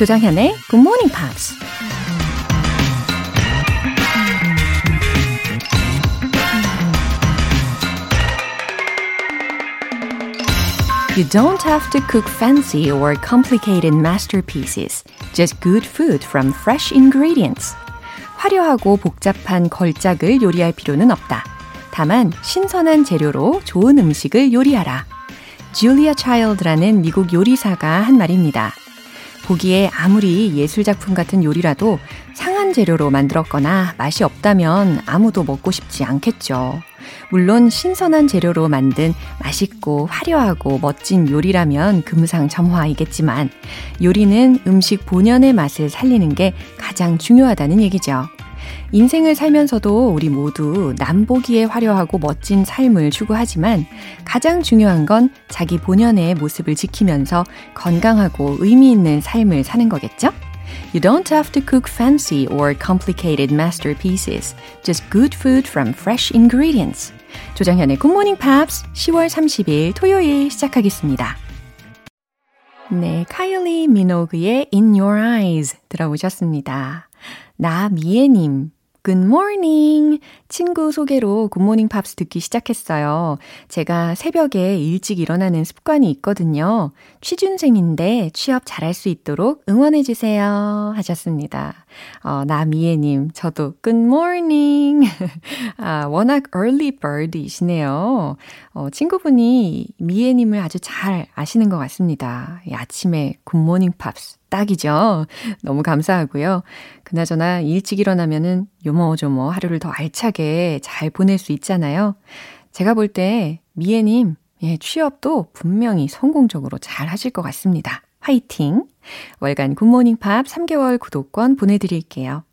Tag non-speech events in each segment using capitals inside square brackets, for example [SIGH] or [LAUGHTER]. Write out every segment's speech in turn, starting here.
조장현의 Good Morning Pops. You don't have to cook fancy or complicated masterpieces. Just good food from fresh ingredients. 화려하고 복잡한 걸작을 요리할 필요는 없다. 다만 신선한 재료로 좋은 음식을 요리하라. 줄리아 차일드라는 미국 요리사가 한 말입니다. 보기에 아무리 예술작품 같은 요리라도 상한 재료로 만들었거나 맛이 없다면 아무도 먹고 싶지 않겠죠. 물론 신선한 재료로 만든 맛있고 화려하고 멋진 요리라면 금상첨화이겠지만 요리는 음식 본연의 맛을 살리는 게 가장 중요하다는 얘기죠. 인생을 살면서도 우리 모두 남보기에 화려하고 멋진 삶을 추구하지만 가장 중요한 건 자기 본연의 모습을 지키면서 건강하고 의미 있는 삶을 사는 거겠죠? You don't have to cook fancy or complicated masterpieces. Just good food from fresh ingredients. 조정현의 Good Morning Pops 10월 30일 토요일 시작하겠습니다. 네, 카일리 미노그의 In Your Eyes 들어보셨습니다. 나미애님. Morning. 친구 소개로 굿모닝 팝스 듣기 시작했어요. 제가 새벽에 일찍 일어나는 습관이 있거든요. 취준생인데 취업 잘할 수 있도록 응원해주세요. 하셨습니다. 어, 나미애님, 저도 good morning. [LAUGHS] 아, 워낙 early bird이시네요. 어, 친구분이 미애님을 아주 잘 아시는 것 같습니다. 아침에 굿모닝 팝스. 딱이죠. 너무 감사하고요. 그나저나 일찍 일어나면은 요모조모 하루를 더 알차게 잘 보낼 수 있잖아요. 제가 볼 때 미애님, 예, 취업도 분명히 성공적으로 잘 하실 것 같습니다. 화이팅! 월간 굿모닝 팝 3개월 구독권 보내드릴게요.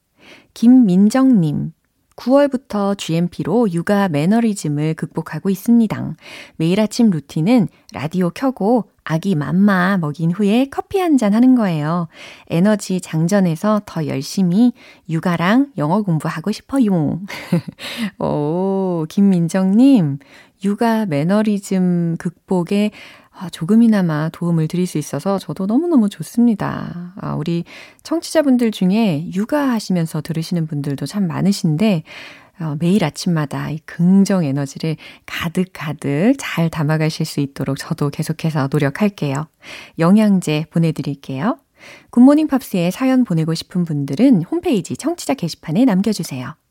김민정님, 9월부터 GMP로 육아 매너리즘을 극복하고 있습니다. 매일 아침 루틴은 라디오 켜고 아기 맘마 먹인 후에 커피 한 잔 하는 거예요. 에너지 장전해서 더 열심히 육아랑 영어 공부하고 싶어요. [LAUGHS] 오, 김민정님, 육아 매너리즘 극복에 조금이나마 도움을 드릴 수 있어서 저도 너무너무 좋습니다. 아, 우리 청취자분들 중에 육아하시면서 들으시는 분들도 참 많으신데, 어, 매일 아침마다 이 긍정 에너지를 가득 가득 잘 담아가실 수 있도록 저도 계속해서 노력할게요. 영양제 보내드릴게요. 굿모닝 팝스에 사연 보내고 싶은 분들은 홈페이지 청취자 게시판에 남겨주세요.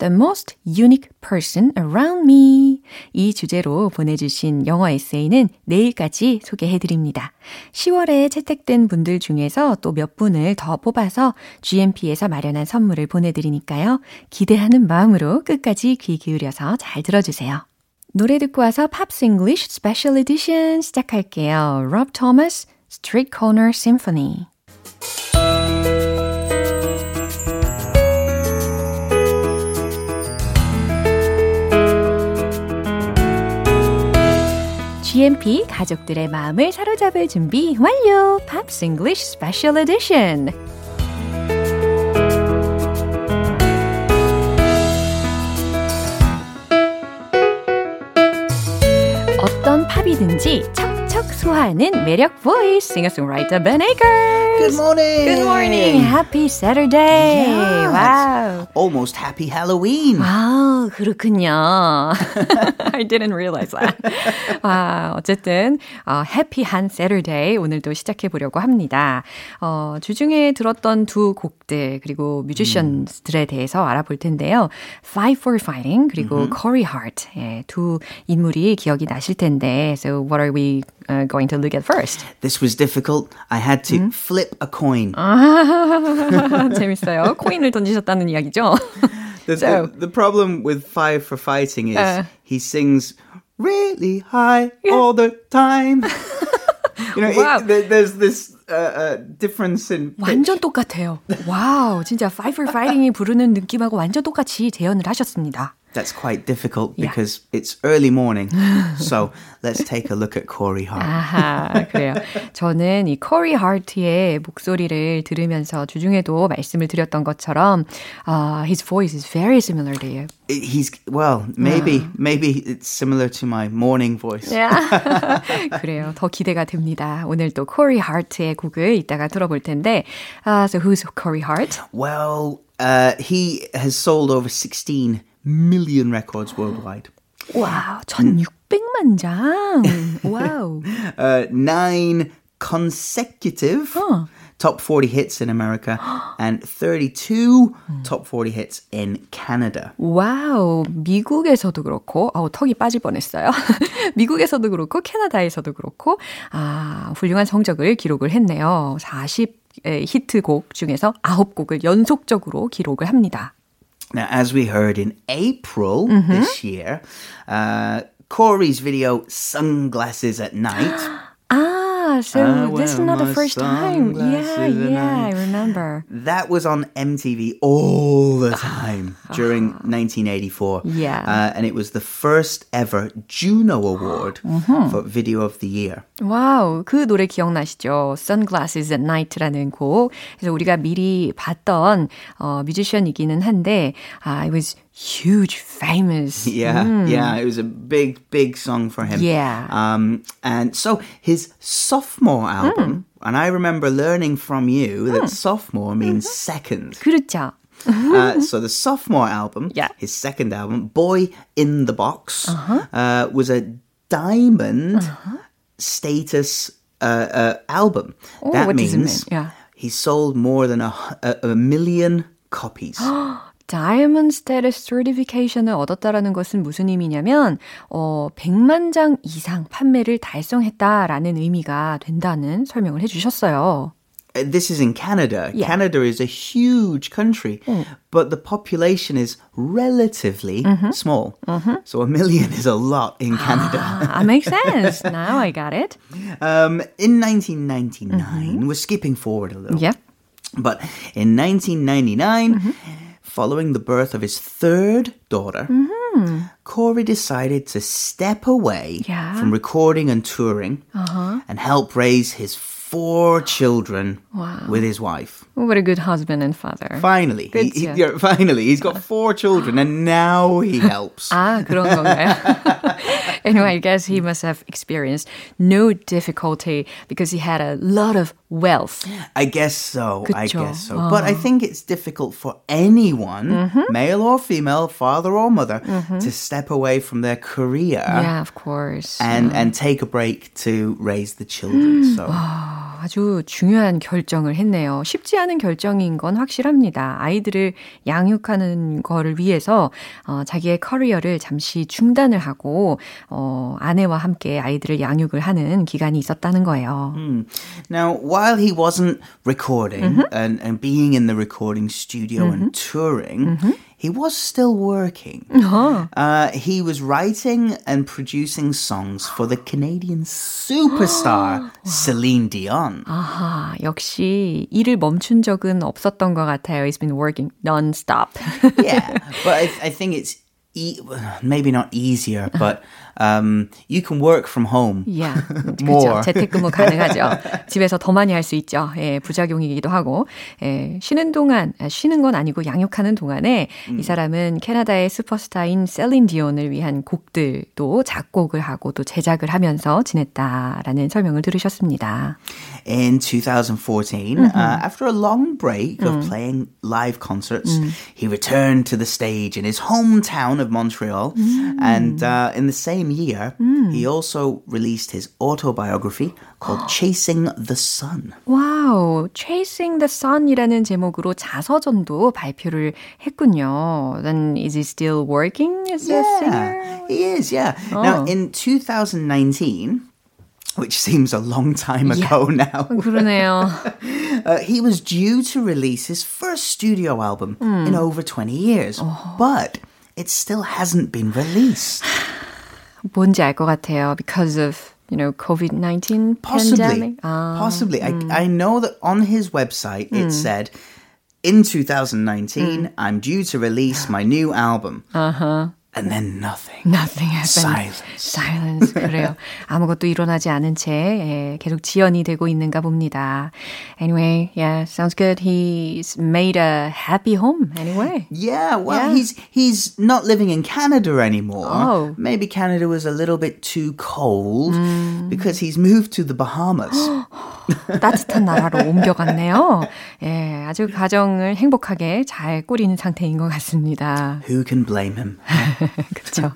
The most unique person around me. 이 주제로 보내주신 영어 에세이는 내일까지 소개해드립니다. 10월에 채택된 분들 중에서 또 몇 분을 더 뽑아서 GMP에서 마련한 선물을 보내드리니까요. 기대하는 마음으로 끝까지 귀 기울여서 잘 들어주세요. 노래 듣고 와서 Pops English Special Edition 시작할게요. Rob Thomas, Street Corner Symphony. GMP 가족들의 마음을 사로잡을 준비 완료! Pops English Special Edition! 어떤 팝이든지 척척 소화하는 매력 보이스 싱어송라이터 Ben Akers. Good morning. Good morning. Happy Saturday. Yeah, wow. Almost happy Halloween. 아, 그렇군요. I didn't realize that. 아, 어쨌든 어, 해피한 Saturday 오늘도 시작해 보려고 합니다. 어, 주중에 들었던 두 곡들 그리고 뮤지션들에 대해서 알아볼 텐데요. Fight for Fighting 그리고 mm-hmm. Corey Hart 예, 두 인물이 기억이 나실 텐데 So what are we uh, going to look at first? This was difficult. I had to mm? flip a coin. 아, 재밌어요. 코인을 던지셨다는 이야기죠. The, so, the, the, problem with Five for Fighting is uh, he sings really high yeah. all the time. you know, wow. it, there's this uh, uh, difference in pitch. 완전 똑같아요. 와우, 진짜 Five for Fighting이 부르는 느낌하고 완전 똑같이 재현을 하셨습니다. that's quite difficult because yeah. it's early morning. [LAUGHS] so let's take a look at Corey Hart. 아하, 그래요. 저는 이 Corey Hart의 목소리를 들으면서 주중에도 말씀을 드렸던 것처럼 uh, his voice is very similar to you. He's well, maybe maybe it's similar to my morning voice. Yeah. [LAUGHS] [LAUGHS] 그래요. 더 기대가 됩니다. 오늘 또 Corey Hart의 곡을 이따가 들어볼 텐데. Uh, so who's Corey Hart? Well, uh, he has sold over 16 million records worldwide. Wow, 1600만 장. wow. Uh, nine consecutive huh. top 40 hits in America and 32 top 40 hits in Canada. wow, 미국에서도 그렇고, 아우, 턱이 빠질 뻔했어요. 미국에서도 그렇고, 캐나다에서도 그렇고, 아, 훌륭한 성적을 기록을 했네요. 40 히트곡 중에서 9곡을 연속적으로 기록을 합니다. Now, as we heard in April mm-hmm. this year, uh, Corey's video Sunglasses at Night [GASPS] so I this is not the first time. Yeah, yeah, I remember. That was on MTV all the time during 1984. Yeah. Uh, and it was the first ever Juno Award [GASPS] mm-hmm. for Video of the Year. 와우, 그 노래 기억나시죠? Sunglasses at Night라는 곡. 그래서 우리가 미리 봤던 어, 뮤지션이기는 한데, uh, it was huge, famous. [LAUGHS] Yeah, mm. yeah, it was a big, big song for him. Yeah. Um, and so his sophomore album, mm. and I remember learning from you that mm. sophomore means mm-hmm. second. 그렇죠. uh, so the sophomore album, yeah. his second album, Boy in the Box, uh-huh. uh, was a diamond uh-huh. status uh, uh, album. Oh, that means yeah. he sold more than a, a, a million copies. [GASPS] Diamond Status Certification을 얻었다라는 것은 무슨 의미냐면 어 100만 장 이상 판매를 달성했다라는 의미가 된다는 설명을 해 주셨어요. This is in Canada. Yeah. Canada is a huge country, mm. but the population is relatively mm-hmm. small. Mm-hmm. So a million is a lot in Canada. Ah, that makes sense. now I got it. [LAUGHS] Um, in 1999, mm-hmm. we're skipping forward a little. Yep. But in 1999, following the birth of his third daughter, mm-hmm. Corey decided to step away yeah. from recording and touring uh-huh. and help raise his four children wow. with his wife. What a good husband and father. Finally. He, he, yeah, finally. He's got four children and now he [LAUGHS] helps. 아, 그런 건가요? [LAUGHS] anyway, I guess he must have experienced no difficulty because he had a lot of wealth. I guess so. 그쵸? I guess so. But I think it's difficult for anyone, mm-hmm. male or female, father or mother, mm-hmm. to step away from their career. Yeah, of course. And and take a break to raise the children. So [GASPS] 아주 중요한 결정을 했네요. 쉽지 않은 결정인 건 확실합니다. 아이들을 양육하는 거를 위해서 어, 자기의 커리어를 잠시 중단을 하고 어, 아내와 함께 아이들을 양육을 하는 기간이 있었다는 거예요. Mm. Now, while he wasn't recording mm-hmm. and, and being in the recording studio mm-hmm. and touring, mm-hmm. he was still working. Uh-huh. Uh, he was writing and producing songs for the Canadian superstar [GASPS] Celine Dion. 아하, 역시 일을 멈춘 적은 없었던 것 같아요. He's been working non-stop. yeah, but I, I think it's e- maybe not easier, but [LAUGHS] um, you can work from home. Yeah, more. 그렇죠. 재택근무 가능하죠. 집에서 더 많이 할 수 있죠. 예, 부작용이기도 하고 예, 쉬는 동안 쉬는 건 아니고 양육하는 동안에 음. 이 사람은 캐나다의 슈퍼스타인 셀린 디온을 위한 곡들도 작곡을 하고 또 제작을 하면서 지냈다라는 설명을 들으셨습니다. In 2014, mm-hmm. uh, after a long break of mm. playing live concerts, mm. he returned to the stage in his hometown of Montreal, mm. and uh, in the same same year, mm. he also released his autobiography called Chasing [GASPS] the Sun. 와우, Chasing the Sun이라는 제목으로 자서전도 발표를 했군요. Then is he still working as yeah, a singer? He is, yeah. Oh. Now in 2019, which seems a long time ago yeah. now. 그러네요. [LAUGHS] [LAUGHS] uh, he was due to release his first studio album mm. in over 20 years, oh. but it still hasn't been released. [SIGHS] 뭔지 알 것 같아요. Because of you know COVID-19 Possibly. pandemic. 아, Possibly. 음. I, I know that on his website it 음. said in 2019 음. I'm due to release [GASPS] my new album. Uh-huh. And then nothing. Nothing happened. Silence. Silence. 그래요. [LAUGHS] 아무것도 일어나지 않은 채 예, 계속 지연이 되고 있는가 봅니다. Anyway, yeah, sounds good. He's made a happy home anyway. Yeah, well, yeah. he's he's not living in Canada anymore. Oh. Maybe Canada was a little bit too cold mm. because he's moved to the Bahamas. [GASPS] 따뜻한 나라로 옮겨갔네요. 예, 아주 가정을 행복하게 잘 꾸리는 상태인 것 같습니다. Who can blame him? 그렇죠.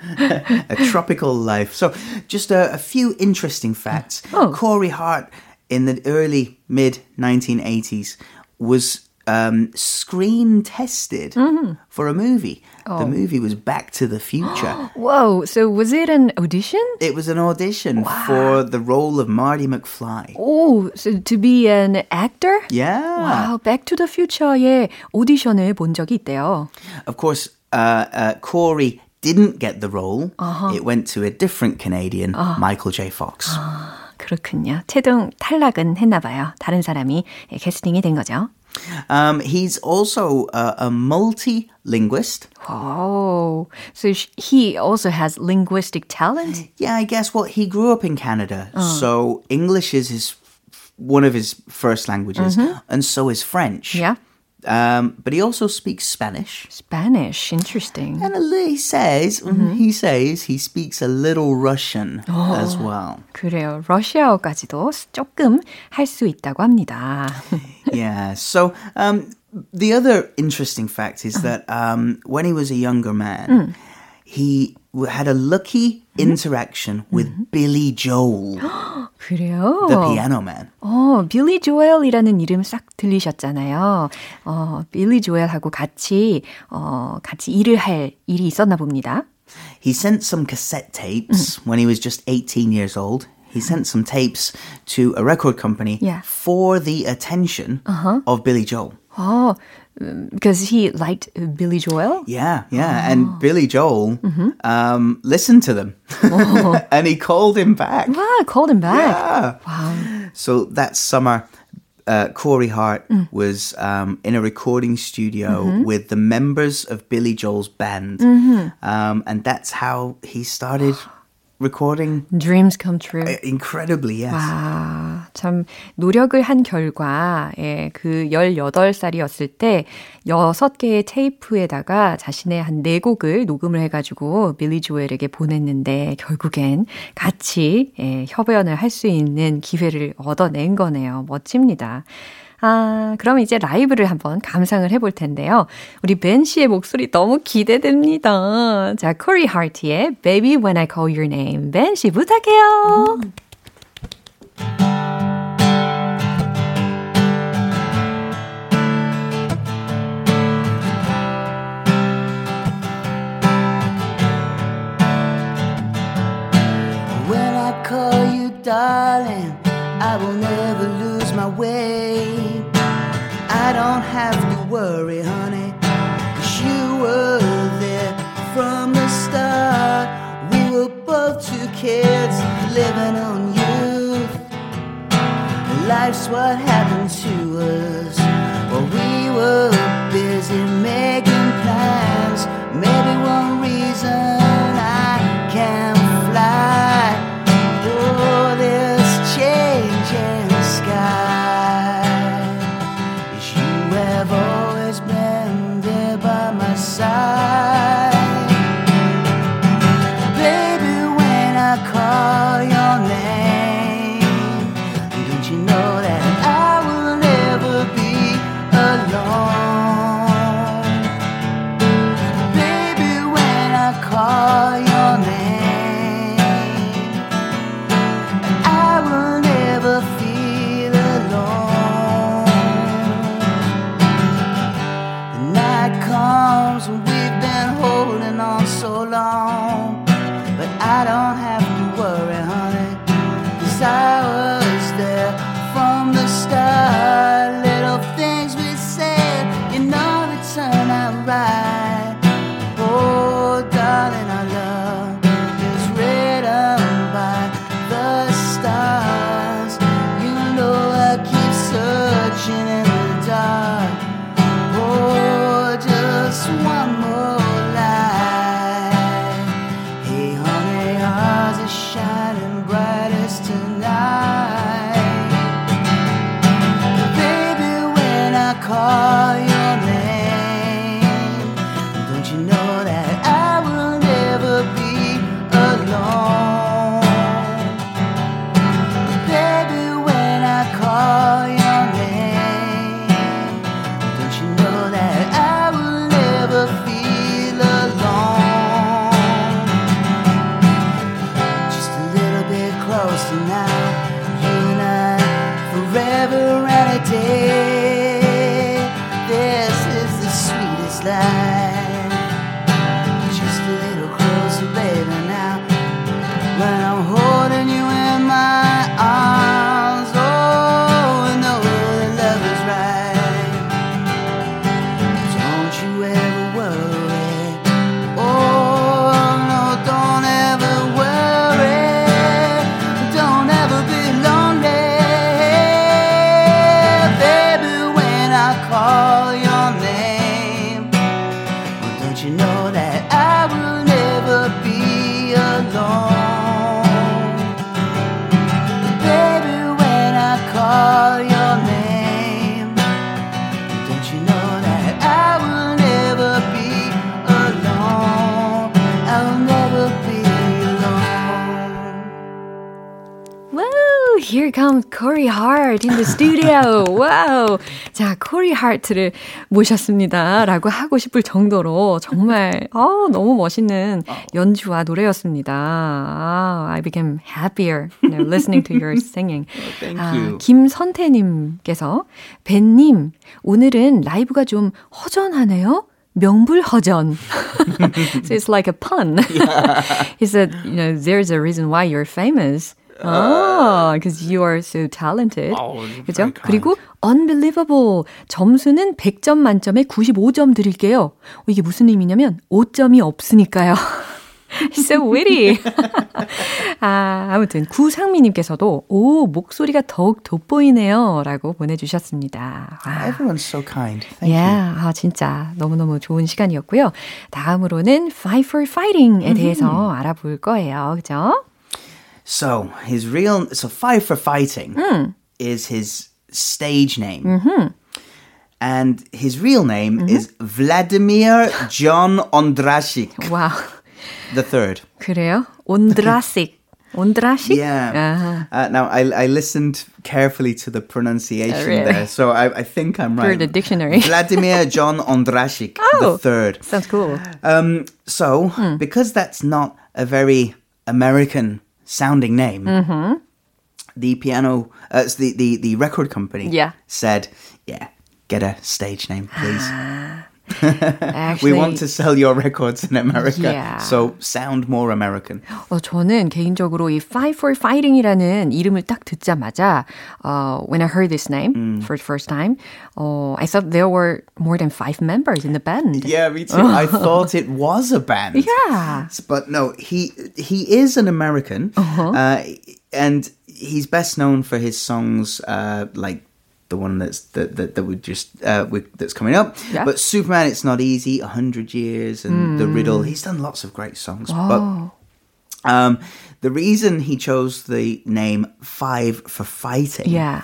a tropical life. So, just a, a few interesting facts. Oh. Corey Hart in the early mid 1980s was um, screen tested mm-hmm. for a movie. Oh. The movie was Back to the Future. [GASPS] Whoa, so was it an audition? It was an audition wow. for the role of Marty McFly. Oh, so to be an actor? Yeah. Wow, Back to the Future의 오디션을 본 적이 있대요. Of course, uh, uh, Corey didn't get the role. Uh-huh. It went to a different Canadian, uh-huh. Michael J. Fox. 그렇군요. 최종 탈락은 했나 봐요. 다른 사람이 캐스팅이 된 거죠. Um, he's also a, a multi-linguist. Oh, so he also has linguistic talent? Yeah, I guess. Well, he grew up in Canada, uh. so English is his one of his first languages, mm-hmm. and so is French. Yeah. Um, but he also speaks Spanish. Spanish, interesting. And he says mm-hmm. he says he speaks a little Russian oh, as well. 그래요. 러시아어까지도 조금 할 수 있다고 합니다. [LAUGHS] yeah. So um, the other interesting fact is that um, when he was a younger man, mm. he had a lucky interaction with mm-hmm. Billy Joel. [GASPS] 그래요? The Piano Man. 어, 빌리 조엘이라는 이름 싹 들리셨잖아요. 어, 빌리 조엘하고 같이 어, 같이 일을 할 일이 있었나 봅니다. He sent some cassette tapes when he was just 18 years old. He sent some tapes to a record company yeah. for the attention uh-huh. of Billy Joel. 어, because he liked Billy Joel? Yeah, yeah. Oh. And Billy Joel mm-hmm. um, listened to them. Oh. [LAUGHS] and he called him back. Wow, called him back. Yeah. Wow. So that summer, uh, Corey Hart mm. was um, in a recording studio mm-hmm. with the members of Billy Joel's band. Mm-hmm. Um, and that's how he started [GASPS] recording. Dreams come true. Incredibly, yes. 와, 참 노력을 한 결과 예, 그 18살이었을 때 6개의 테이프에다가 자신의 한 4곡을 녹음을 해 가지고 빌리 조엘에게 보냈는데 결국엔 같이 예, 협연을 할 수 있는 기회를 얻어낸 거네요. 멋집니다. 아, 그럼 이제 라이브를 한번 감상을 해볼 텐데요. 우리 벤 씨의 목소리 너무 기대됩니다. 자, 코리 하트의 Baby When I Call Your Name. 벤 씨 부탁해요. 음. darling, I will never lose my way. Don't have to worry, honey. Cause you were there from the start. We were both two kids living on youth. Life's what happened to us. While we were busy making day. This is the sweetest life. Comes Corey Hart in the studio. 와우. 자, Corey Hart를 모셨습니다. 라고 하고 싶을 정도로 정말 어, 너무 멋있는 연주와 노래였습니다. 아, I became happier you know, listening to your singing. Thank 아, you. 김선태님께서 벤님 오늘은 라이브가 좀 허전하네요. 명불허전. so it's like a pun. he said, you know, there's a reason why you're famous. Oh, because you are so talented. Oh, 그죠? very kind. 그리고 unbelievable. 점수는 100점 만점에 95점 드릴게요. 어, 이게 무슨 의미냐면 5점이 없으니까요. [LAUGHS] so witty. 아, 아무튼 구상미님께서도 오 목소리가 더욱 돋보이네요라고 보내주셨습니다. 와. Everyone's so kind. Thank you. Yeah, 아 진짜 너무 너무 좋은 시간이었고요. 다음으로는 Fight for Fighting에 대해서 알아볼 거예요. 그죠? So his real so five for fighting is his stage name. And his real name is Vladimir John Ondrasik 와우. the third. 그래요? [LAUGHS] 온드라식. 온드라식? Yeah. 아하. Uh, now I, I listened carefully to the pronunciation Oh, really? there, so I, I think I'm For right. the dictionary. [LAUGHS] Vladimir John Ondrasik Oh. the third. Sounds cool. Um, so, Hmm. because that's not a very American sounding name, Mm-hmm. the piano, uh, the, the, the record company Yeah. said, yeah, get a stage name, please. [SIGHS] [LAUGHS] Actually, we want to sell your records in America, Yeah. so sound more American. 어, 저는 개인적으로 이 Fight for Fighting이라는 이름을 딱 듣자마자 uh, when I heard this name for the first time, uh, I thought there were more than five members in the band. Yeah, me too. I [LAUGHS] thought it was a band. Yeah. But no, he he is an American, uh and he's best known for his songs uh, like the one that's that that, that we just uh, we, that's coming up. Yeah. But Superman, it's not easy. A hundred years and the Riddle. He's done lots of great songs. But Oh. um, the reason he chose the name Five for Fighting, Yeah.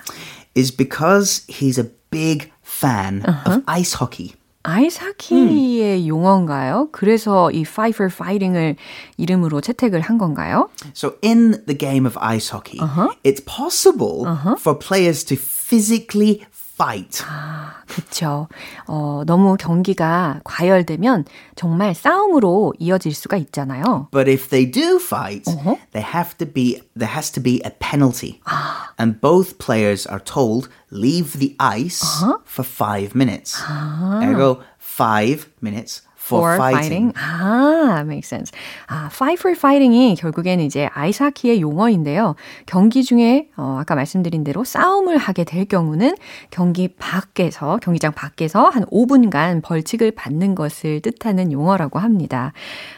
is because he's a big fan of ice hockey. 아이스하키의 용어인가요? 그래서 이 Fight for Fighting을 이름으로 채택을 한 건가요? So in the game of ice hockey, it's possible for players to physically fight. 그쵸. 어, 너무 경기가 과열되면 정말 싸움으로 이어질 수가 있잖아요. But if they do fight, they have to be there has to be a penalty. And both players are told leave the ice for 5 minutes. Ergo 5 minutes for, fighting. 아, makes sense. 아, fight for fighting이 결국에는 이제 아이스하키의 용어인데요. 경기 중에 어, 아까 말씀드린 대로 싸움을 하게 될 경우는 경기 밖에서 경기장 밖에서 한 5분간 벌칙을 받는 것을 뜻하는 용어라고 합니다.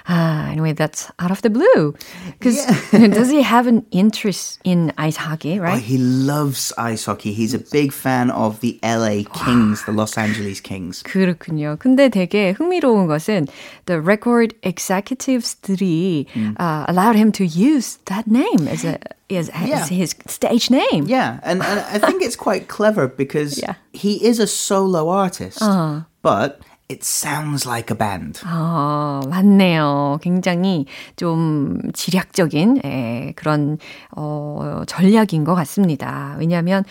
아, anyway, that's out of the blue. Because does he have an interest in ice hockey, Oh, right? he loves ice hockey. He's a big fan of the LA Kings, the Los Angeles Kings. 그렇군요. 근데 되게 흥미로운 것은 the record executives들이 uh, allowed him to use that name as a as, Yeah. as his stage name. Yeah, and, and I think it's quite clever because Yeah. he is a solo artist, but it sounds like a band. 아, 맞네요. 굉장히 좀 지략적인 예, 그런 어, 전략인 것 같습니다. 왜냐하면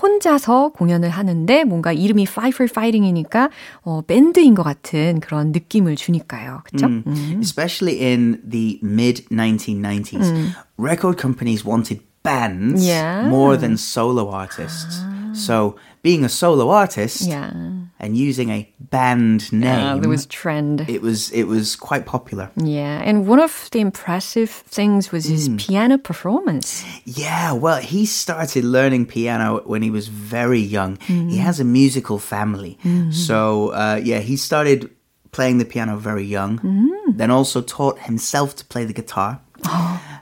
혼자서 공연을 하는데 뭔가 이름이 Fight for Fighting이니까 어, 밴드인 것 같은 그런 느낌을 주니까요. 그렇죠? Especially in the mid 1990s, record companies wanted bands Yeah. more than solo artists. So being a solo artist yeah. and using a band name. Yeah, there was trend. It was it was quite popular. Yeah, and one of the impressive things was his mm. piano performance. Yeah, well, he started learning piano when he was very young. Mm. He has a musical family, mm. so uh, yeah, he started playing the piano very young. Mm. Then also taught himself to play the guitar.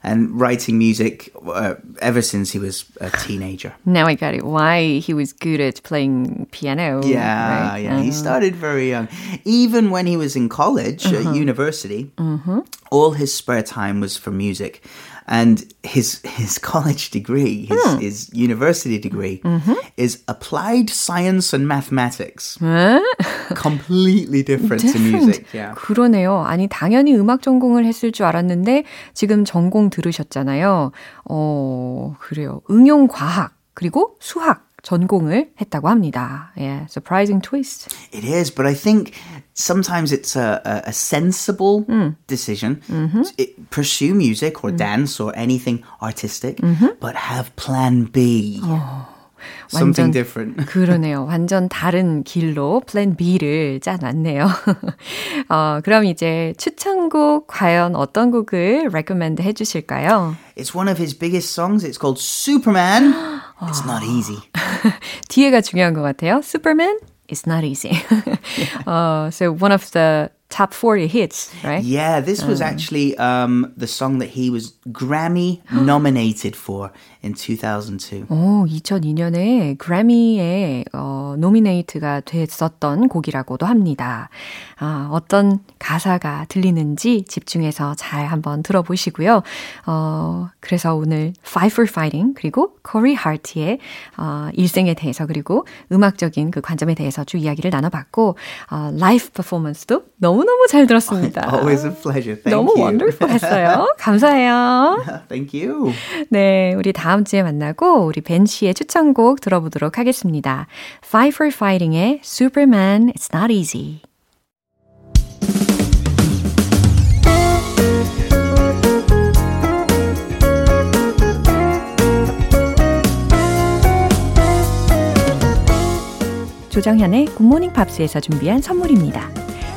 And writing music uh, ever since he was a teenager. Now I got it. Why he was good at playing piano. Yeah, right? yeah. Uh-huh. He started very young. Even when he was in college, uh-huh. at university, uh-huh. all his spare time was for music and his his [LAUGHS] college degree, his, mm. his university degree, mm-hmm. is applied science and mathematics. [LAUGHS] Completely different, different to music. Yeah. 그러네요. 아니 당연히 음악 전공을 했을 줄 알았는데 지금 전공 들으셨잖아요. 어 그래요. 응용 과학 그리고 수학 전공을 했다고 합니다. Yeah, surprising twist. It is, but I think sometimes it's a, a, a sensible mm. decision. Mm-hmm. It, pursue music or mm. dance or anything artistic, mm-hmm. but have plan B. Oh. Something different. 그러네요. 완전 다른 길로 플랜 B를 짜놨네요. 어, 그럼 이제 추천곡 과연 어떤 곡을 recommend 해 주실까요? It's one of his biggest songs. It's called Superman. It's not easy. 뒤에가 중요한 것 같아요. Superman It's not easy. uh, so one of the top 40 hits, right? Yeah, this was um, actually um, the song that he was Grammy [GASPS] nominated for in 2002. 오, 2002년에 그래미에 어, 노미네이트가 됐었던 곡이라고도 합니다. 아, 어떤 가사가 들리는지 집중해서 잘 한번 들어보시고요. 어, 그래서 오늘 Fight for Fighting 그리고 Corey Hart의 어, 일생에 대해서 그리고 음악적인 그 관점에 대해서 쭉 이야기를 나눠봤고 어, 라이프 퍼포먼스도 너무 너무 잘 들었습니다. Always a pleasure. Thank 너무 you. wonderful 했어요. 감사해요. Thank you. 네, 우리 다음 주에 만나고 우리 벤 씨의 추천곡 들어보도록 하겠습니다. Fight for Fighting의 Superman It's Not Easy. 조정현의 Good Morning Pops에서 준비한 선물입니다.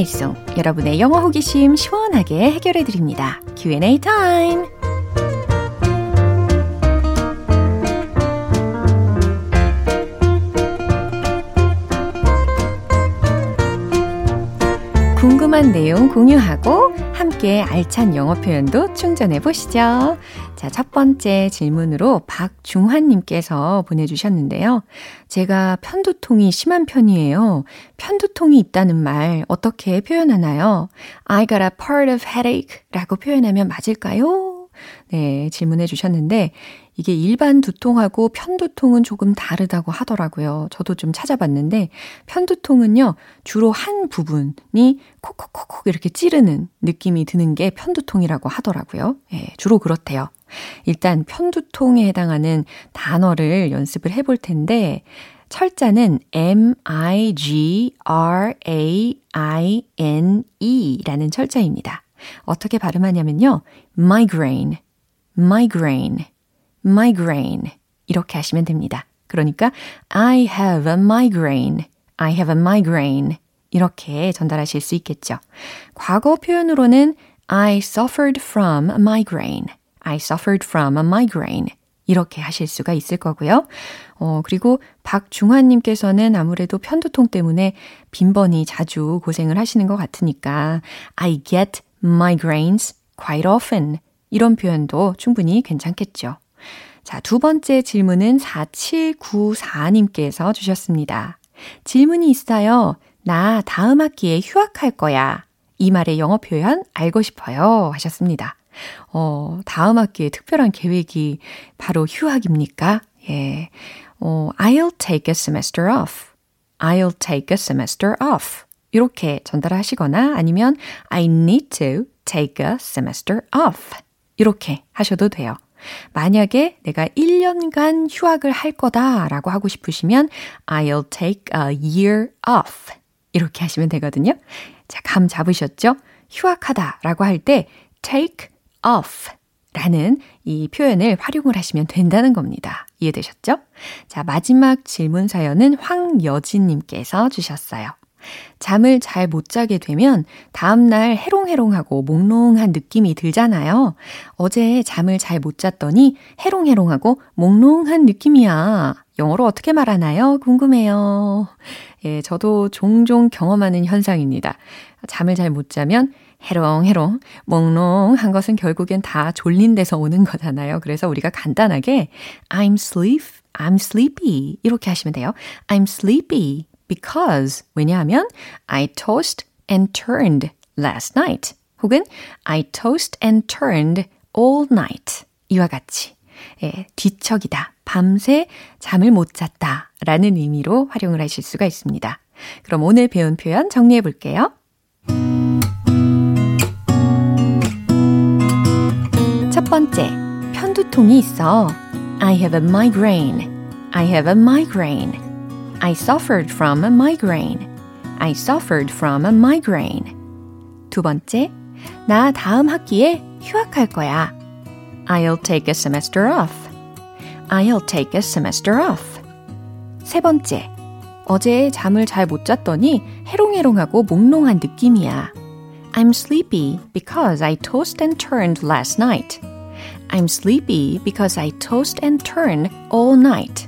알쏭달쏭 여러분의 영어 호기심 시원하게 해결해 드립니다. Q&A 타임. 궁금한 내용 공유하고 함께 알찬 영어 표현도 충전해 보시죠. 자, 첫 번째 질문으로 박중환님께서 보내주셨는데요. 제가 편두통이 심한 편이에요. 편두통이 있다는 말 어떻게 표현하나요? I got a part of headache 라고 표현하면 맞을까요? 네, 질문해 주셨는데, 이게 일반 두통하고 편두통은 조금 다르다고 하더라고요. 저도 좀 찾아봤는데 편두통은요, 주로 한 부분이 콕콕콕콕 이렇게 찌르는 느낌이 드는 게 편두통이라고 하더라고요. 예, 주로 그렇대요. 일단 편두통에 해당하는 단어를 연습을 해볼 텐데, 철자는 M-I-G-R-A-I-N-E 라는 철자입니다. 어떻게 발음하냐면요. migraine, migraine, migraine 이렇게 하시면 됩니다. 그러니까 I have a migraine, I have a migraine 이렇게 전달하실 수 있겠죠. 과거 표현으로는 I suffered from a migraine, I suffered from a migraine 이렇게 하실 수가 있을 거고요. 어, 그리고 박중환님께서는 아무래도 편두통 때문에 빈번히 자주 고생을 하시는 것 같으니까 I get migraines quite often 이런 표현도 충분히 괜찮겠죠. 자, 두 번째 질문은 4794님께서 주셨습니다. 질문이 있어요. 나 다음 학기에 휴학할 거야. 이 말의 영어 표현 알고 싶어요. 하셨습니다. 어, 다음 학기에 특별한 계획이 바로 휴학입니까? 예. 어, I'll take a semester off. I'll take a semester off. 이렇게 전달하시거나 아니면 I need to take a semester off. 이렇게 하셔도 돼요. 만약에 내가 1년간 휴학을 할 거다라고 하고 싶으시면 I'll take a year off. 이렇게 하시면 되거든요. 자, 감 잡으셨죠? 휴학하다라고 할 때 take off 라는 이 표현을 활용을 하시면 된다는 겁니다. 이해되셨죠? 자, 마지막 질문 사연은 황여진님께서 주셨어요. 잠을 잘 못 자게 되면 다음날 해롱해롱하고 몽롱한 느낌이 들잖아요. 어제 잠을 잘 못 잤더니 해롱해롱하고 몽롱한 느낌이야. 영어로 어떻게 말하나요? 궁금해요. 예, 저도 종종 경험하는 현상입니다. 잠을 잘 못 자면 해롱해롱, 몽롱한 것은 결국엔 다 졸린 데서 오는 거잖아요. 그래서 우리가 간단하게 I'm sleep, I'm sleepy 이렇게 하시면 돼요. I'm sleepy because 왜냐하면 I tossed and turned last night 혹은 I tossed and turned all night 이와 같이 예, 뒤척이다, 밤새 잠을 못 잤다 라는 의미로 활용을 하실 수가 있습니다. 그럼 오늘 배운 표현 정리해 볼게요. 첫 번째, 편두통이 있어. I have a migraine. I have a migraine. I suffered from a migraine. I suffered from a migraine. 두 번째, 나 다음 학기에 휴학할 거야. I'll take a semester off. I'll take a semester off. 세 번째, 어제 잠을 잘 못 잤더니 해롱해롱하고 몽롱한 느낌이야. I'm sleepy because I tossed and turned last night. I'm sleepy because I tossed and turned all night.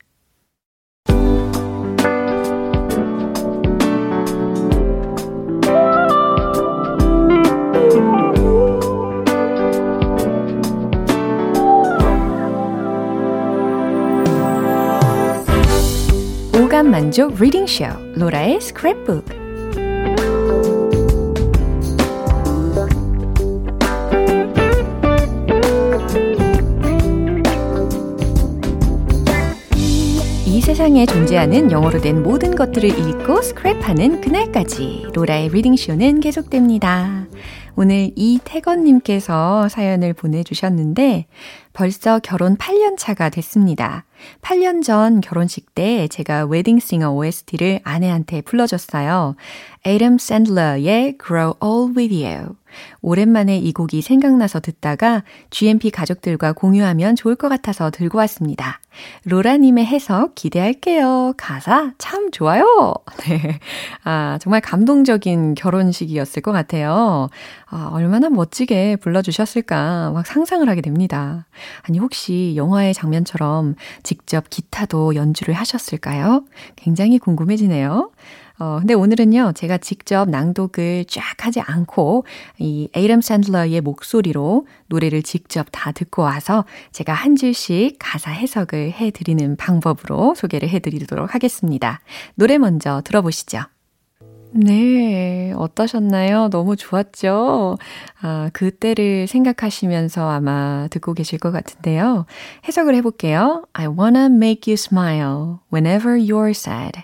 오감 만족 reading 쇼 로라의 스크랩북 이 세상에 존재하는 영어로 된 모든 것들을 읽고 스크랩하는 그날까지 로라의 reading 쇼는 계속됩니다. 오늘 이태건님께서 사연을 보내주셨는데 벌써 결혼 8년 차가 됐습니다. 8년 전 결혼식 때 제가 웨딩싱어 OST를 아내한테 불러줬어요. 에덤 샌들러의 Grow Old With You. 오랜만에 이 곡이 생각나서 듣다가 GMP 가족들과 공유하면 좋을 것 같아서 들고 왔습니다. 로라님의 해석 기대할게요. 가사 참 좋아요. [LAUGHS] 네. 아, 정말 감동적인 결혼식이었을 것 같아요. 아, 얼마나 멋지게 불러주셨을까 막 상상을 하게 됩니다. 아니, 혹시 영화의 장면처럼 직접 기타도 연주를 하셨을까요? 굉장히 궁금해지네요. 어, 근데 오늘은요, 제가 직접 낭독을 쫙 하지 않고, 이 에이덤 샌들러의 목소리로 노래를 직접 다 듣고 와서 제가 한 줄씩 가사 해석을 해드리는 방법으로 소개를 해드리도록 하겠습니다. 노래 먼저 들어보시죠. 네, 어떠셨나요? 너무 좋았죠? 아, 그때를 생각하시면서 아마 듣고 계실 것 같은데요. 해석을 해볼게요. I wanna make you smile whenever you're sad.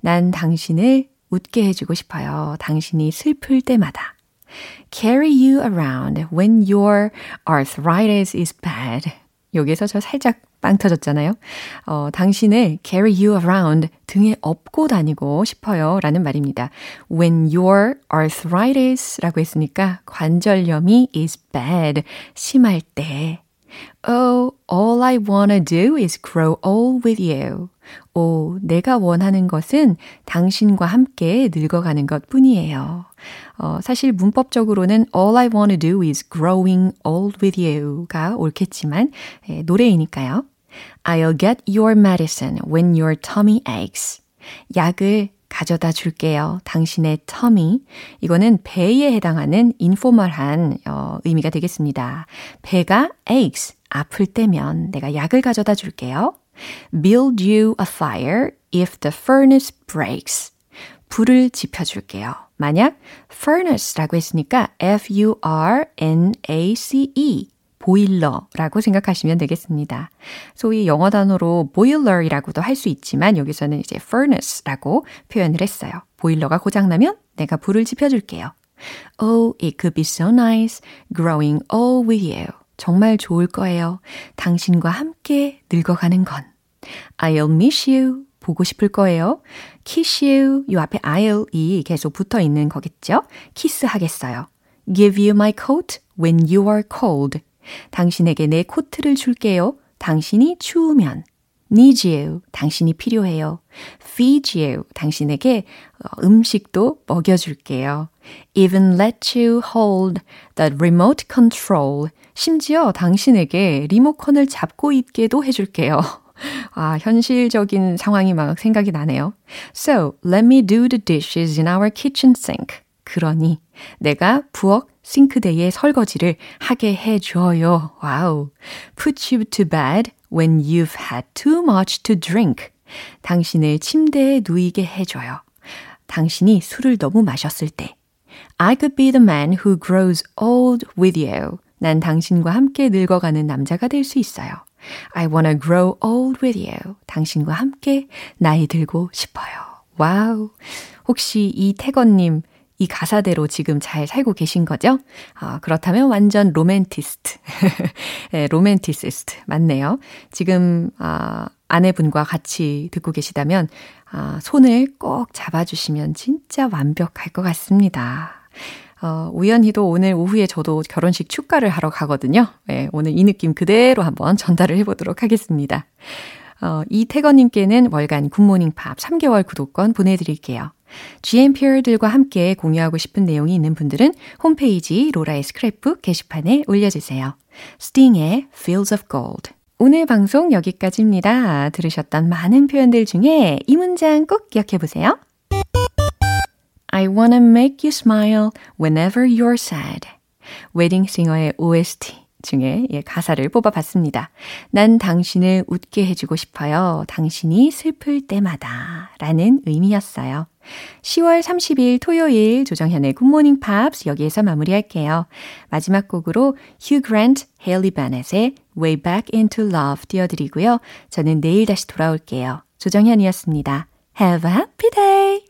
난 당신을 웃게 해주고 싶어요. 당신이 슬플 때마다. Carry you around when your arthritis is bad. 여기서 저 살짝 빵 터졌잖아요. 어, 당신을 carry you around 등에 업고 다니고 싶어요. 라는 말입니다. When your arthritis 라고 했으니까 관절염이 is bad. 심할 때. Oh, all I wanna do is grow old with you. 오, 내가 원하는 것은 당신과 함께 늙어가는 것 뿐이에요. 어, 사실 문법적으로는 All I wanna do is growing old with you가 옳겠지만, 예, 노래이니까요. I'll get your medicine when your tummy aches. 약을 가져다 줄게요. 당신의 tummy. 이거는 배에 해당하는 인포멀한 어, 의미가 되겠습니다. 배가 aches, 아플 때면 내가 약을 가져다 줄게요. Build you a fire if the furnace breaks. 불을 지펴줄게요. 만약 furnace라고 했으니까 F-U-R-N-A-C-E 보일러라고 생각하시면 되겠습니다. 소위 영어 단어로 boiler이라고도 할 수 있지만 여기서는 이제 furnace라고 표현을 했어요. 보일러가 고장나면 내가 불을 지펴줄게요. Oh, it could be so nice growing old with you. 정말 좋을 거예요. 당신과 함께 늙어가는 건. I'll miss you. 보고 싶을 거예요. kiss you. 요 앞에 I'll이 계속 붙어 있는 거겠죠? 키스 하겠어요. give you my coat when you are cold. 당신에게 내 코트를 줄게요. 당신이 추우면. need you. 당신이 필요해요. feed you. 당신에게 음식도 먹여줄게요. even let you hold the remote control. 심지어 당신에게 리모컨을 잡고 있게도 해줄게요. 아, 현실적인 상황이 막 생각이 나네요. So, let me do the dishes in our kitchen sink. 그러니 내가 부엌 싱크대에 설거지를 하게 해줘요. 와우. Put you to bed when you've had too much to drink. 당신을 침대에 누이게 해줘요. 당신이 술을 너무 마셨을 때. I could be the man who grows old with you. 난 당신과 함께 늙어가는 남자가 될 수 있어요. I wanna grow old with you. 당신과 함께 나이 들고 싶어요. Wow. 혹시 이태건님, 이 가사대로 지금 잘 살고 계신 거죠? 아, 그렇다면 완전 로맨티스트. [LAUGHS] 네, 로맨티스트. 맞네요. 지금, 아, 아내분과 같이 듣고 계시다면, 아, 손을 꼭 잡아주시면 진짜 완벽할 것 같습니다. 어, 우연히도 오늘 오후에 저도 결혼식 축가를 하러 가거든요. 네, 오늘 이 느낌 그대로 한번 전달을 해보도록 하겠습니다. 어, 이태건님께는 월간 굿모닝 팝 3개월 구독권 보내드릴게요. GMPR들과 함께 공유하고 싶은 내용이 있는 분들은 홈페이지 로라의 스크랩북 게시판에 올려주세요. 스팅의 Fields of Gold. 오늘 방송 여기까지입니다. 들으셨던 많은 표현들 중에 이 문장 꼭 기억해 보세요. I wanna make you smile whenever you're sad. 웨딩싱어의 OST 중에 예, 가사를 뽑아봤습니다. 난 당신을 웃게 해주고 싶어요. 당신이 슬플 때마다 라는 의미였어요. 10월 30일 토요일 조정현의 Good Morning Pops 여기에서 마무리할게요. 마지막 곡으로 휴 그랜트, 헤일리 베넷의 Way Back Into Love 띄워드리고요. 저는 내일 다시 돌아올게요. 조정현이었습니다. Have a happy day!